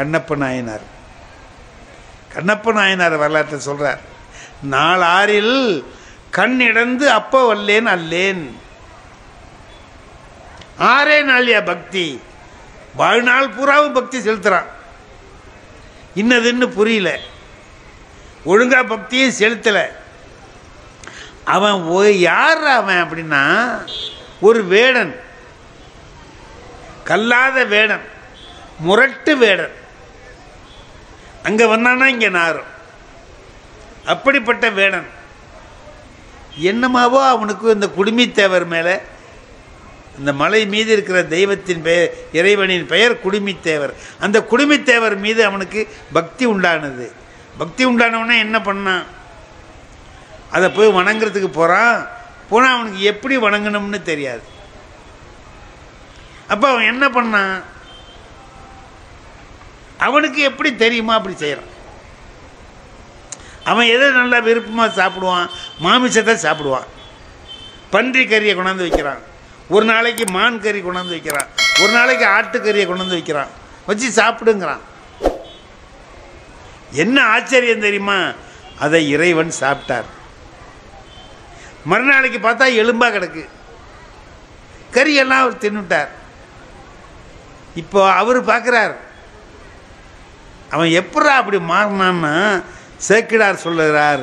கண்ணப்ப நாயனார். கண்ணப்ப நாயனார் வரலாற்றை சொல்றார். நாளாறில் கண் இடந்து அப்ப வல்லேன் அல்லேன். ஆறே நாளியா பக்தி. வாழ்நாள் பூராவும் பக்தி செலுத்துகிறான் இன்னதுன்னு புரியல. ஒழுங்கா பக்தியும் செலுத்தலை. அவன் யார் அவன் அப்படின்னா ஒரு வேடன். கல்லாத வேடன். முரட்டு வேடன். அங்க வந்தானா இங்க நாரும். அப்படிப்பட்ட வேடன். என்னமாவோ அவனுக்கு இந்த குடுமித்தேவர் மேலே இந்த மலை மீது இருக்கிற தெய்வத்தின் பெயர் இறைவனின் பெயர் குடுமித்தேவர். அந்த குடுமித்தேவர் மீது அவனுக்கு பக்தி உண்டானது. பக்தி உண்டானவனே என்ன பண்ணான்? அதை போய் வணங்குறதுக்கு போகிறான் போனால் அவனுக்கு எப்படி வணங்கணும்னு தெரியாது. அப்போ அவன் என்ன பண்ணான்? அவனுக்கு எப்படி தெரியுமா அப்படி செய்கிறான் அவன் எதை நல்லா விருப்பமாக சாப்பிடுவான் மாமிசத்தை சாப்பிடுவான். பன்றி கறியை கொண்டாந்து வைக்கிறான். ஒரு நாளைக்கு மான் கறி கொண்டாந்து வைக்கிறான். ஒரு நாளைக்கு ஆட்டுக்கறியை கொண்டாந்து வைக்கிறான். வச்சு சாப்பிடுங்கிறான். என்ன ஆச்சரியம் தெரியுமா? அதை இறைவன் சாப்பிட்டார். மறுநாளைக்கு பார்த்தா எலும்பாக கிடக்கு. கறியெல்லாம் அவர் தின்னுட்டார். இப்போ அவர் பார்க்குறார் அவன் எப்படா அப்படி மாறினான்னா சேக்கிடார் சொல்லுகிறார்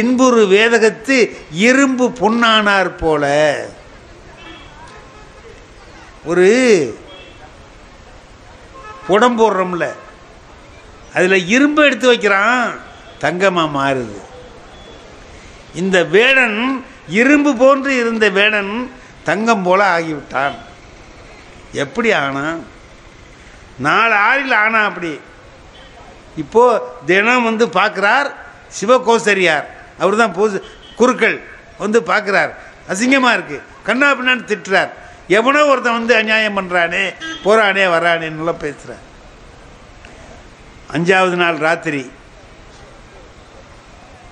இன்புறு வேதகத்து இரும்பு பொன்னானார் போல. ஒரு புடம் போடுறோம்ல அதில் இரும்பு எடுத்து வைக்கிறான் தங்கமாக மாறுது. இந்த வேடன் இரும்பு போன்று இருந்த வேடன் தங்கம் போல ஆகிவிட்டான். எப்படி ஆனான் நாலு ஆறில் ஆனா அப்படி. இப்போ தினம் வந்து பார்க்குறார் சிவகோசரியார். அவர் தான் பூச குருக்கள் வந்து பார்க்குறார். அசிங்கமாக இருக்குது கண்ணா பின்னான்னு திட்டுறார். எவனோ ஒருத்தன் வந்து அநியாயம் பண்ணுறானே போகிறானே வரானேன்னு பேசுகிறார் அஞ்சாவது நாள் ராத்திரி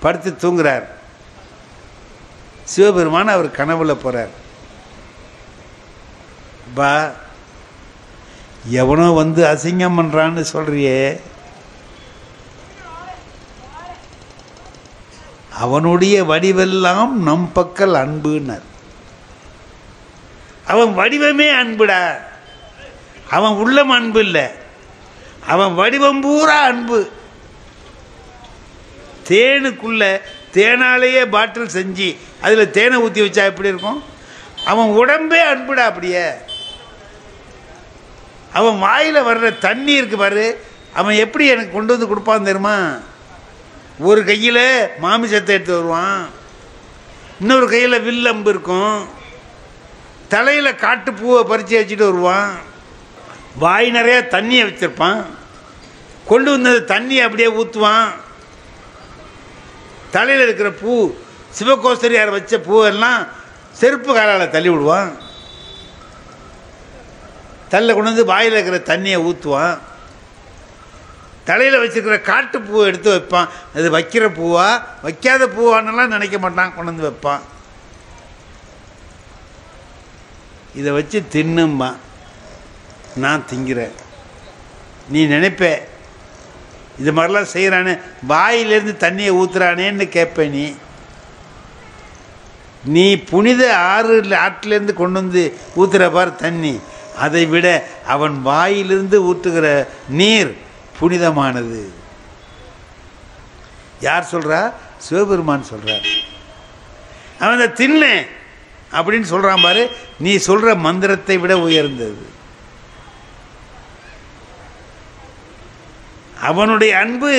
படுத்து தூங்குறார். சிவபெருமான் அவர் கனவுல போகிறார் பா எவனோ வந்து அசிங்கம் பண்ணுறான்னு சொல்கிறியே அவனுடைய வடிவெல்லாம் நம் பக்கல் அன்புனர் அவன் வடிவமே அன்புடா. அவன் உள்ளம் அன்பு இல்லை. அவன் வடிவம் பூரா அன்பு. தேனுக்குள்ள தேனாலேயே பாட்டில் செஞ்சு அதில் தேனை ஊற்றி வச்சா எப்படி இருக்கும்? அவன் உடம்பே அன்புடா அப்படியே. அவன் வாயில் வர்ற தண்ணி இருக்கு பாரு அவன் எப்படி எனக்கு கொண்டு வந்து கொடுப்பான் தெரியுமா? ஒரு கையில் மாமிசத்தை எடுத்து வருவான். இன்னொரு கையில் வில்லம்பு இருக்கும். தலையில் காட்டுப்பூவை பறித்து வச்சுட்டு வருவான். வாய் நிறைய தண்ணியை வச்சுருப்பான். கொண்டு வந்தது தண்ணியை அப்படியே ஊற்றுவான் தலையில் இருக்கிற பூ சிவகோசரியார் வச்ச பூவெல்லாம் செருப்பு காலால் தள்ளி விடுவான். தள்ள கொண்டு வந்து வாயில் இருக்கிற தண்ணியை ஊற்றுவான் தலையில் வச்சுருக்கிற காட்டு பூவை எடுத்து வைப்பான். அது வைக்கிற பூவா? வைக்காத பூவான்னெல்லாம் நினைக்க மாட்டான். கொண்டு வந்து வைப்பான். இதை வச்சு தின்னும்மா. நான் திங்கிறேன். நீ நினைப்ப. இது மாதிரிலாம் செய்கிறானே வாயிலேருந்து தண்ணியை ஊற்றுறானேன்னு கேட்ப நீ. நீ புனித ஆறு ஆற்றுலேருந்து கொண்டு வந்து ஊற்றுற பார் தண்ணி. அதை விட அவன் வாயிலிருந்து ஊற்றுகிற நீர் புனிதமானது. யார் சொல்றா? சிவபெருமான் சொல்றார் அவன் அந்த தின்னேன் அப்படின்னு சொல்றான் பாரு நீ சொல்ற மந்திரத்தை விட உயர்ந்தது. அவனுடைய அன்பு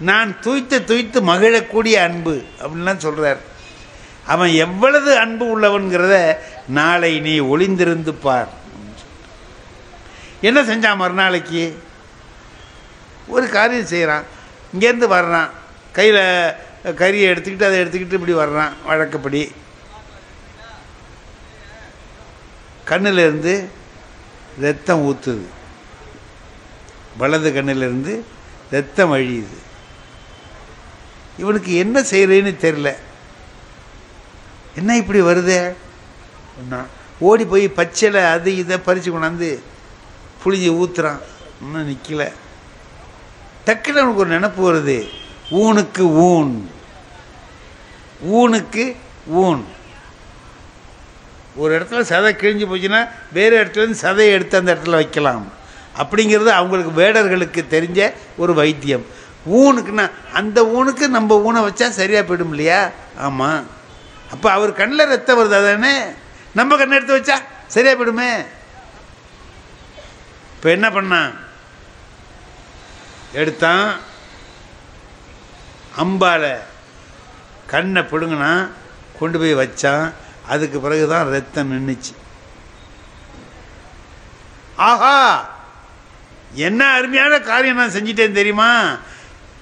நான் துய்த்து துய்த்து மகிழக்கூடிய அன்பு அப்படின்லாம் சொல்றார். அவன் எவ்வளவு அன்பு உள்ளவன்கிறத நாளை நீ ஒளிந்திருந்து பார். என்ன செஞ்சான் மறுநாளைக்கு? ஒரு காரியம் செய்கிறான் இங்கேருந்து வர்றான். கையில் கறியை எடுத்துக்கிட்டு அதை எடுத்துக்கிட்டு இப்படி வர்றான். வழக்கப்படி. கண்ணிலிருந்து ரத்தம் ஊற்றுது வலது கண்ணிலிருந்து ரத்தம் அழியுது. இவனுக்கு என்ன செய்கிறேன்னு தெரில என்ன இப்படி வருதே? ஓடி போய் பச்சையில் அது இதை பறித்து கொண்டாந்து புளிஞ்சி ஊற்றுறான் இன்னும் நிற்கல டக்குன்னு அவனுக்கு ஒரு நினப்பு வருது. ஊனுக்கு ஊன். ஊனுக்கு ஊன். ஒரு இடத்துல சதை கிழிஞ்சு போச்சுன்னா வேறு இடத்துல இருந்து சதையை எடுத்து அந்த இடத்துல வைக்கலாம். அப்படிங்கிறது அவங்களுக்கு வேடர்களுக்கு தெரிஞ்ச ஒரு வைத்தியம். ஊனுக்குன்னா அந்த ஊனுக்கு நம்ம ஊனை வச்சா சரியாக போயிடும் இல்லையா? ஆமாம் அப்போ அவர் கண்ணில் ரத்தம் வருது அதானே நம்ம கண்ணை எடுத்து வச்சா சரியாக போயிடுமே? இப்போ என்ன பண்ணான் எடுத்தான் அம்பால் கண்ணை பிடுங்கினா கொண்டு போய் வச்சான் அதுக்கு பிறகு தான் ரத்தம் நின்றுச்சு ஆஹா! என்ன அருமையான காரியம் நான் செஞ்சிட்டேன் தெரியுமா?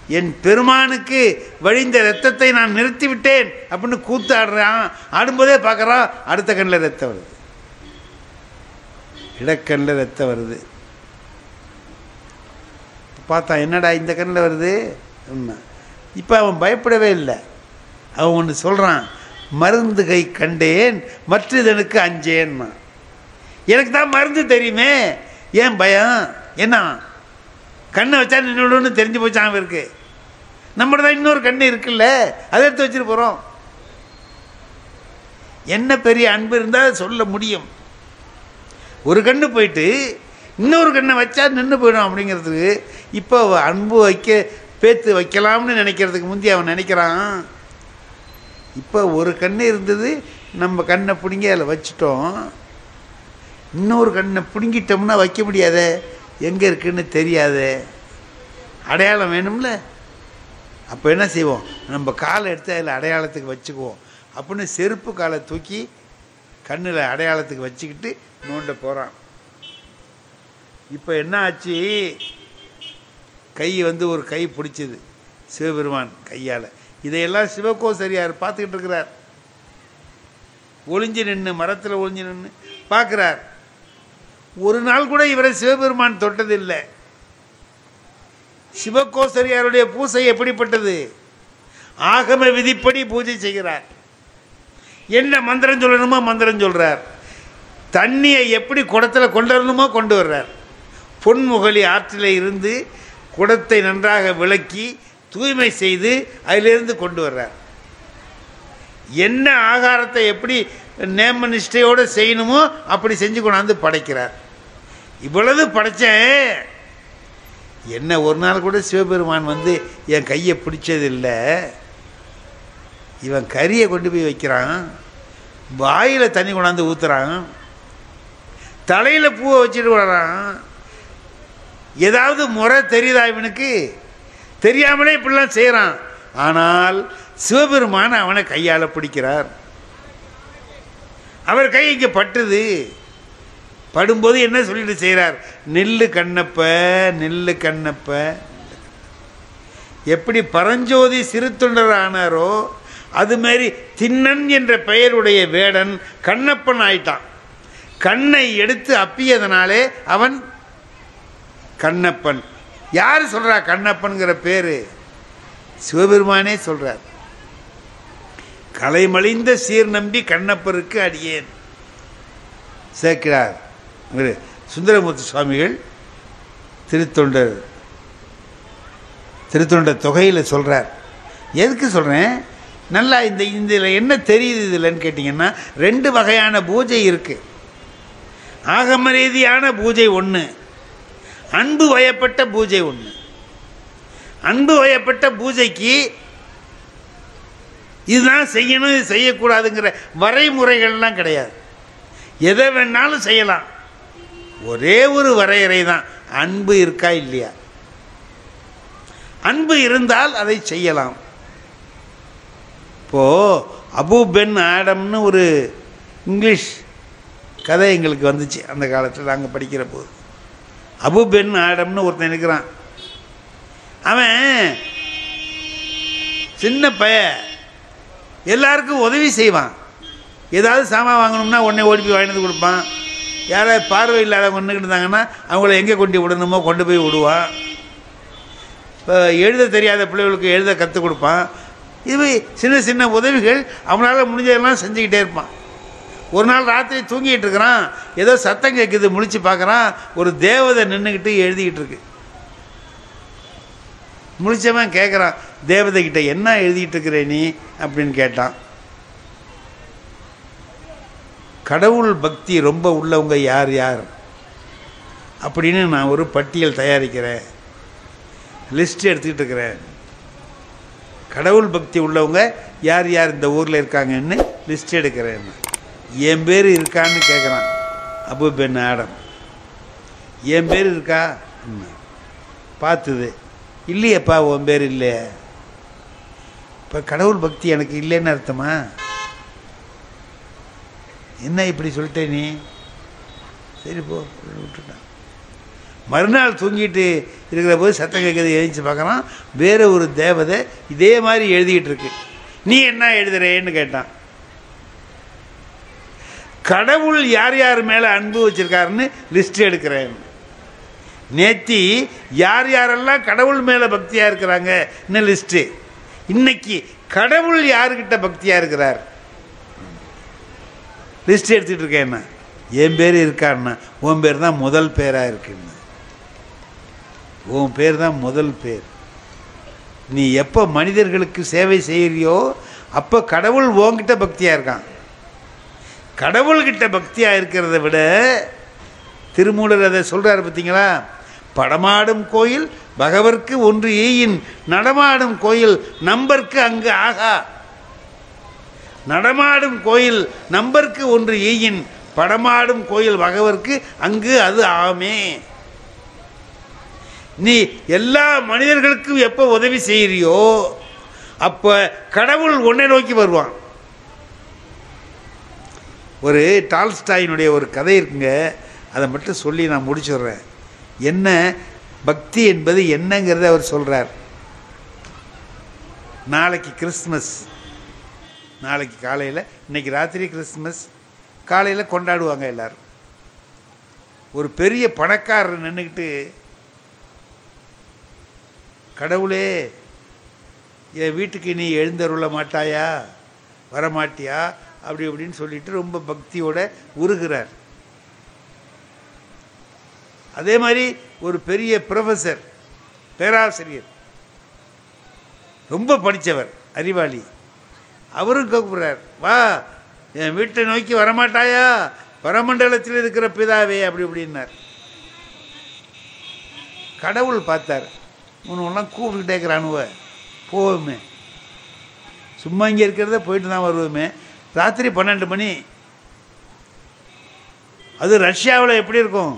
என் பெருமானுக்கு வழிந்த ரத்தத்தை நான் நிறுத்தி விட்டேன் அப்படின்னு கூத்து ஆடுறான் ஆடும்போதே பார்க்குறான் அடுத்த கண்ணில் ரத்தம் வருது. இடக்கண்ணில் ரத்தம் வருது. பார்த்தான் என்னடா இந்த கண்ணில் வருது? உண்மை இப்போ அவன் பயப்படவே இல்லை. அவன் ஒன்று சொல்கிறான் மருந்து கை கண்டேன் மற்றதனுக்கு அஞ்சேன்னா எனக்கு தான் மருந்து தெரியுமே. ஏன் பயம்? என்ன? கண்ணை வச்சா நின்றுடுன்னு தெரிஞ்சு போச்சான் அவருக்கு நம்மகிட்ட தான் இன்னொரு கண்ணு இருக்குல்ல அதை எடுத்து வச்சுட்டு போகிறோம் என்ன பெரிய அன்பு இருந்தால் சொல்ல முடியும். ஒரு கண்ணு போயிட்டு இன்னொரு கண்ணை வச்சா நின்று போயிடும் அப்படிங்கிறதுக்கு இப்போ அன்பு வைக்க பேத்து வைக்கலாம்னு நினைக்கிறதுக்கு முந்தி அவன் நினைக்கிறான். இப்போ ஒரு கண்ணு இருந்தது நம்ம கண்ணை பிடுங்கி அதில் வச்சிட்டோம். இன்னொரு கண்ணை பிடுங்கிட்டோம்னா வைக்க முடியாதே எங்கே இருக்குன்னு தெரியாதே. அடையாளம் வேணும்ல? அப்போ என்ன செய்வோம்? நம்ம காலை எடுத்து அதில் அடையாளத்துக்கு வச்சுக்குவோம். அப்படின்னு செருப்பு காலை தூக்கி கண்ணில் அடையாளத்துக்கு வச்சுக்கிட்டு நோண்ட போகிறான் இப்போ என்ன ஆச்சு? கை வந்து ஒரு கை பிடிச்சது. சிவபெருமான் கையால். இதையெல்லாம் சிவகோசரியார் பார்த்துக்கிட்டு இருக்கிறார். ஒளிஞ்சு நின்று மரத்தில் ஒளிஞ்சு நின்று பார்க்குறார். ஒரு நாள் கூட இவரை சிவபெருமான் தொட்டதில்லை. சிவகோசரியாருடைய பூசை எப்படிப்பட்டது? ஆகம விதிப்படி பூஜை செய்கிறார். என்ன மந்திரம் சொல்லணுமோ மந்திரம் சொல்கிறார் தண்ணியை எப்படி குடத்தில் கொண்டு வரணுமோ கொண்டு வர்றார். பொன்முகலி ஆற்றில் இருந்து குடத்தை நன்றாக விளக்கி தூய்மை செய்து அதிலிருந்து கொண்டு வர்றார். என்ன ஆகாரத்தை எப்படி நேம நிஷ்டையோடு செய்யணுமோ அப்படி செஞ்சு கொண்டாந்து படைக்கிறார். இவ்வளவு படைச்சேன். என்ன ஒரு நாள் கூட சிவபெருமான் வந்து என் கையை பிடிச்சதில்லை. இவன் கறியை கொண்டு போய் வைக்கிறான். வாயில் தண்ணி கொண்டாந்து ஊற்றுறான் தலையில் பூவை வச்சுட்டு வரான் ஏதாவது முறை தெரியுதா இவனுக்கு? தெரியாமலே இப்படிலாம் செய்கிறான் ஆனால் சிவபெருமான் அவனை கையால் பிடிக்கிறார். அவர் கை இங்கே பட்டுது. படும்போது என்ன சொல்லிட்டு செய்கிறார் நெல்லு கண்ணப்ப நெல்லு கண்ணப்ப. எப்படி பரஞ்சோதி சிறு தொண்டர் ஆனாரோ அதுமாரி திண்ணன் என்ற பெயருடைய வேடன் கண்ணப்பன் ஆயிட்டான். கண்ணை எடுத்து அப்பியதனாலே அவன் கண்ணப்பன். யார் சொல்றா கண்ணப்பன்கிற பேரு? சிவபெருமானே சொல்றார். கலைமலிந்த சீர் நம்பி கண்ணப்பருக்கு அடியேன். சேர்க்கிறார். சுந்தரமூர்த்தி சுவாமிகள் திருத்தொண்டர். திருத்தொண்டர் தொகையில் சொல்கிறார் எதுக்கு சொல்கிறேன் நல்லா இந்த இதில் என்ன தெரியுது இதில்ன்னு கேட்டிங்கன்னா ரெண்டு வகையான பூஜை இருக்குது ஆகம ரீதியான பூஜை ஒன்று அன்பு வயப்பட்ட பூஜை ஒன்று அன்பு வயப்பட்ட பூஜைக்கு இதுதான் செய்யணும் இது செய்யக்கூடாதுங்கிற வரைமுறைகள்லாம் கிடையாது. எதை வேணாலும் செய்யலாம். ஒரே ஒரு வரையறை தான் அன்பு இருக்கா இல்லையா? அன்பு இருந்தால் அதை செய்யலாம். இப்போ அபு பென் ஆடம்னு ஒரு இங்கிலீஷ் கதை எங்களுக்கு வந்துச்சு அந்த காலத்தில் நாங்கள் படிக்கிற போது அபு பென் ஆடம்னு ஒருத்தன் இருக்கிறான். அவன் சின்ன பைய. எல்லாருக்கும் உதவி செய்வான். ஏதாவது சாமான் வாங்கணும்னா உடனே ஓடி போய் வாங்கிட்டு வந்து கொடுப்பான். யாராவது பார்வை இல்லாதவங்க நின்றுக்கிட்டு இருந்தாங்கன்னா அவங்கள எங்கே கொண்டு விடணுமோ கொண்டு போய் விடுவான் இப்போ எழுத தெரியாத பிள்ளைகளுக்கு எழுத கற்றுக் கொடுப்பான். இது சின்ன சின்ன உதவிகள் அவனால் முடிஞ்சதெல்லாம் செஞ்சுக்கிட்டே இருப்பான். ஒரு நாள் ராத்திரி தூங்கிட்டு இருக்கிறான். ஏதோ சத்தம் கேட்குது முழிச்சு பார்க்குறான். ஒரு தேவதை நின்றுக்கிட்டு எழுதிக்கிட்டு இருக்கு. முழிச்சவன் கேட்குறான் தேவதைகிட்ட என்ன எழுதிட்டு இருக்கிற நீ? அப்படின்னு கேட்டான். கடவுள் பக்தி ரொம்ப உள்ளவங்க யார் யார்? அப்படின்னு நான் ஒரு பட்டியல் தயாரிக்கிறேன். லிஸ்ட் எடுத்துக்கிட்டு இருக்கிறேன். கடவுள் பக்தி உள்ளவங்க யார் யார் இந்த ஊரில் இருக்காங்கன்னு லிஸ்ட் எடுக்கிறேன். என் பேர் இருக்கான்னு கேட்குறான் அபு பெண் ஆடம். என் பேர் இருக்கா? பார்த்தது இல்லையப்பா உன் பேர் இல்லையே இப்போ கடவுள் பக்தி எனக்கு இல்லைன்னு அர்த்தமா? என்ன இப்படி சொல்லிட்டே நீ? சரி போ. விட்டுட்டான். மறுநாள் தூங்கிட்டு இருக்கிற போது சத்தம் கேட்குறது எழுதிச்சு பார்க்குறான். வேற ஒரு தேவதை இதே மாதிரி எழுதிக்கிட்டு இருக்கு. நீ என்ன எழுதுறேன்னு கேட்டான். கடவுள் யார் யார் மேலே அன்பு வச்சுருக்காருன்னு லிஸ்ட் எடுக்கிறேன். நேத்தி யார் யாரெல்லாம் கடவுள் மேலே பக்தியாக இருக்கிறாங்கன்னு லிஸ்ட்டு இன்னைக்கு கடவுள் யாருக்கிட்ட பக்தியாக இருக்கிறார்? லிஸ்ட் எடுத்துகிட்டு இருக்கேன் என் பேர் இருக்கான்னா உன் பேர் தான் முதல் பேராக இருக்குன்னு. உன் பேர் தான் முதல் பேர். நீ எப்போ மனிதர்களுக்கு சேவை செய்கிறியோ அப்போ கடவுள் உன்கிட்ட பக்தியாக இருக்கான். கடவுள்கிட்ட பக்தியாக இருக்கிறத விட திருமூலர் அதை சொல்கிறாரு பார்த்தீங்களா படமாடும் கோயில் பகவர்க்கு ஒன்று ஈயின் நடமாடும் கோயில் நம்பர்க்கு அங்கு ஆகா. நடமாடும் கோயில் நம்பர்க்கு ஒன்று ஈயின் படமாடும் கோயில் பகவர்க்கு அங்கு அது ஆமே. நீ எல்லா மனிதர்களுக்கும் எப்போ உதவி செய்கிறியோ அப்போ கடவுள் உன்னை நோக்கி வருவான். ஒரு டால்ஸ்டாயினுடைய ஒரு கதை இருக்குங்க. அதை மட்டும் சொல்லி நான் முடிச்சிடுறேன். என்ன பக்தி என்பது என்னங்கிறத அவர் சொல்கிறார் நாளைக்கு கிறிஸ்மஸ் நாளைக்கு காலையில் இன்னைக்கு ராத்திரி கிறிஸ்மஸ் காலையில் கொண்டாடுவாங்க எல்லாரும். ஒரு பெரிய பணக்காரர் நின்றுக்கிட்டு கடவுளே என் வீட்டுக்கு நீ எழுந்தருள மாட்டாயா? வரமாட்டியா? அப்படி இப்படின்னு சொல்லிட்டு ரொம்ப பக்தியோட உருகிறார். அதே மாதிரி ஒரு பெரிய ப்ரொஃபஸர் பேராசிரியர் ரொம்ப படித்தவர் அறிவாளி. அவரும் கூப்பிடுறார் வா என் வீட்டை நோக்கி வரமாட்டாயா? பரமண்டலத்தில் இருக்கிற பிதாவே அப்படி இப்படின்னார். கடவுள் பார்த்தார் உன்னெல்லாம் கூப்பிட்டுக்கிட்டே இருக்கிறானுவ போவோமே. சும்மா இங்கே இருக்கிறத போயிட்டு தான் வருவோமே. ராத்திரி பன்னெண்டு மணி. அது ரஷ்யாவில் எப்படி இருக்கும்?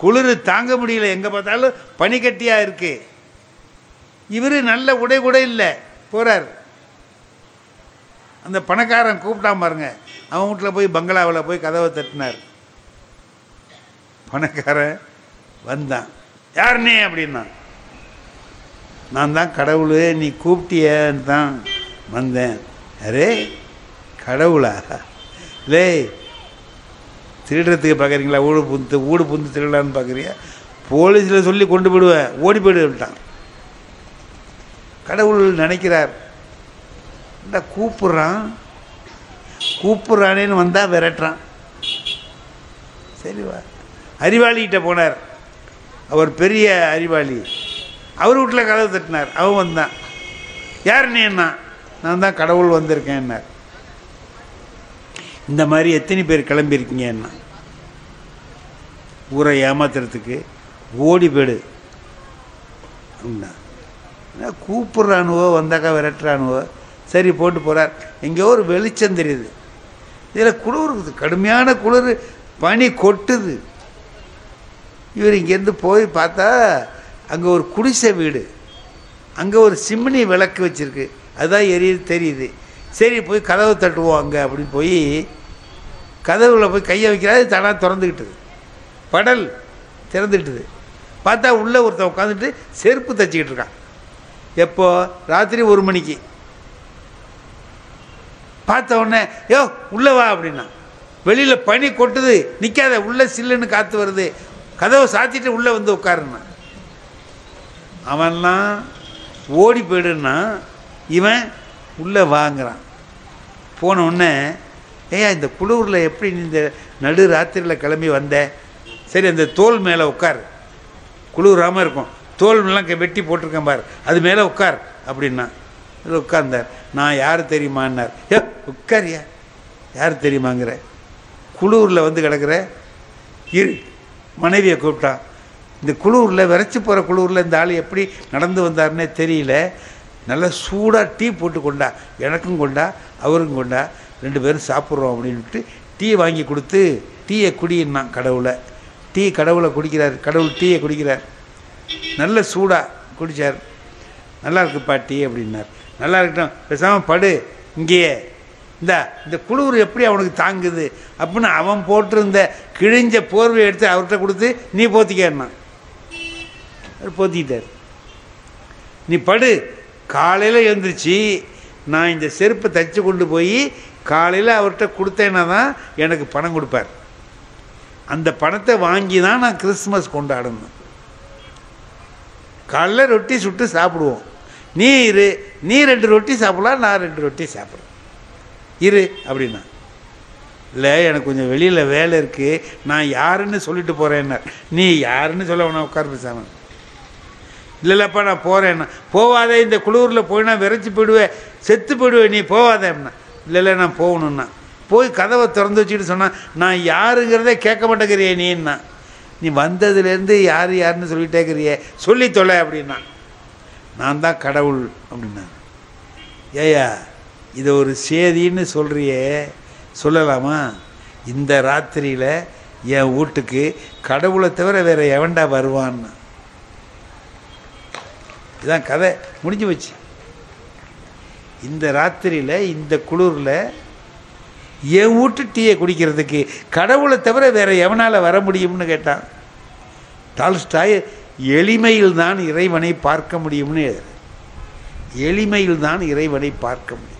குளிர் தாங்க முடியல. எங்கே பார்த்தாலும் பனிக்கட்டியாக இருக்கு. இவர் நல்ல உடை கூட இல்லை. போகிறார் அந்த பணக்காரன் கூப்பிட்டான் பாருங்க. அவன் வீட்டில் போய் பங்களாவில் போய் கதவை தட்டினார். பணக்காரன் வந்தான். யாருனே அப்படின்னா. நான் தான் கடவுளே நீ கூப்பிட்டியன்னு தான் வந்தேன். அரே கடவுளா? லே திருடுறதுக்கு பார்க்குறீங்களா? ஊடு புந்து ஊடு புந்து திருடலான்னு பார்க்குறியா? போலீஸில் சொல்லி கொண்டு போயிடுவேன் ஓடி போயிடுவிட்டான் கடவுள் நினைக்கிறார். இந்த கூப்பிட்றான். கூப்பிட்றானேன்னு வந்தால் விரட்டுறான். சரிவா. அறிவாளிகிட்ட போனார். அவர் பெரிய அறிவாளி. அவர் வீட்டில் கதவு தட்டினார். அவன் வந்தான். யார் நீ என்ன நான் தான் கடவுள் வந்திருக்கேன்னார். இந்த மாதிரி எத்தனை பேர் கிளம்பியிருக்கீங்கன்னா? ஊரை ஏமாத்துறதுக்கு ஓடி போயிடு. அப்படின்னா கூப்பிட்றானுவோ வந்தாக்கா விரட்டுறானுவோ சரி போட்டு போகிறார் எங்கேயோ ஒரு வெளிச்சம் தெரியுது. இதில் குளிர் இருக்குது. கடுமையான குளிர். பனி கொட்டுது. இவர் இங்கேருந்து போய் பார்த்தா அங்கே ஒரு குடிசை வீடு. அங்கே ஒரு சிம்னி விளக்கு வச்சுருக்கு. அதுதான் எரியுது தெரியுது. சரி போய் கதவை தட்டுவோம் அங்கே அப்படின்னு போய் கதவுல போய் கையை வைக்கிறாரு தானாக திறந்துக்கிட்டுது படல் திறந்துக்கிட்டுது பார்த்தா உள்ளே ஒருத்தன் உட்காந்துட்டு செருப்பு தைச்சிக்கிட்டு இருக்கான். எப்போ? ராத்திரி ஒரு மணிக்கு. பார்த்த உடனே யோ உள்ளே வா அப்படின்னா. வெளியில் பனி கொட்டுது நிற்காத உள்ளே சில்லுன்னு காற்று வருது. கதவை சாத்திட்டு உள்ளே வந்து உட்காருன்னா. அவன்லாம் ஓடி போயிடுன்னா இவன் உள்ளே வாங்குறான். போன உடனே ஏயா இந்த குளூரில் எப்படி நீ இந்த நடு ராத்திரியில் கிளம்பி வந்த? சரி அந்த தோல் மேலே உட்கார். குளிராமல் இருக்கும். தோல்லாம் க- வெட்டி போட்டிருக்கேன் பார். அது மேலே உட்கார். அப்படின்னா இதில் உட்கார்ந்தார். நான் யார் தெரியுமான்னார். ஏ உட்காரியா? யார் தெரியுமாங்கிற? குளூரில் வந்து கிடக்கிற இரு மனைவியை கூப்பிட்டான் இந்த குளூரில் விரைச்சி போகிற குளூரில் இந்த ஆள் எப்படி நடந்து வந்தாருன்னே தெரியல. நல்லா சூடாக டீ போட்டு கொண்டா. எனக்கும் கொண்டா. அவருக்கும் கொண்டா ரெண்டு பேரும் சாப்பிட்றோம் அப்படின்ட்டு டீ வாங்கி கொடுத்து டீயை குடின்னான் கடவுளை. டீ கடவுளை குடிக்கிறார் கடவுள் டீயை குடிக்கிறார். நல்ல சூடாக குடித்தார் நல்லா இருக்குப்பா டீ அப்படின்னார். நல்லா இருக்கட்டும் பேசாமல் படு இங்கேயே. இந்த இந்த குளிர் எப்படி அவனுக்கு தாங்குது? அப்படின்னு அவன் போட்டிருந்த கிழிஞ்ச போர்வையை எடுத்து அவர்கிட்ட கொடுத்து நீ போத்திக்கன்னா போத்திக்கிட்டார் நீ படு காலையில் எழுந்திரிச்சு நான் இந்த செருப்பை தைச்சு கொண்டு போய் காலையில் அவர்கிட்ட கொடுத்தேன்னா தான் எனக்கு பணம் கொடுப்பார். அந்த பணத்தை வாங்கி தான் நான் கிறிஸ்மஸ் கொண்டாடணும். காலைல ரொட்டி சுட்டு சாப்பிடுவோம். நீ இரு நீ ரெண்டு ரொட்டி சாப்பிடலாம் நான் ரெண்டு ரொட்டி சாப்பிட்றேன் இரு அப்படின்னா. இல்லை எனக்கு கொஞ்சம் வெளியில் வேலை இருக்குது நான் யாருன்னு சொல்லிட்டு போகிறேன்னார் நீ யாருன்னு சொல்ல வேணாம் உட்கார் பேசாமல் இல்லைல்லப்பா நான் போகிறேன்னா போவாதே இந்த குளூரில் போய் நான் விரைச்சி போயிடுவேன். செத்து போயிடுவேன் நீ போவாதே அப்படின்னா இல்லை இல்லை நான் போகணுன்னா போய் கதவை திறந்து வச்சுட்டு சொன்னேன் நான் யாருங்கிறதே கேட்க மாட்டேங்கிறியே நீன்னா நீ வந்ததுலேருந்து யார் யாருன்னு சொல்லிட்டே இருக்கிறியே சொல்லி தொலை அப்படின்னா. நான் தான் கடவுள் அப்படின்னா. ஏயா இதை ஒரு சேதின்னு சொல்கிறியே சொல்லலாமா? இந்த ராத்திரியில் என் வீட்டுக்கு கடவுளை தவிர வேறு எவன்டா வருவான்னு? இதான் கதை. முடிஞ்சு வச்சு இந்த ராத்திரியில் இந்த குளிரில் என் வீட்டு டீயை குடிக்கிறதுக்கு கடவுளை தவிர வேறு எவனால் வர முடியும்னு கேட்டான். டால்ஸ்டாய் எளிமையில் தான் இறைவனை பார்க்க முடியும்னு எளிமையில் தான் இறைவனை பார்க்க முடியும்.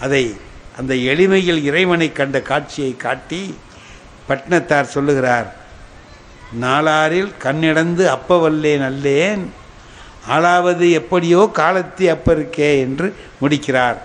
அதை அந்த எளிமையில் இறைவனை கண்ட காட்சியை காட்டி பட்னத்தார் சொல்லுகிறார் நாளாரில் கண்ணிடந்து அப்பவல்லேன் அல்லேன் ஆளாவது எப்படியோ காலத்தி அப்பருக்கே என்று முடிக்கிறார்.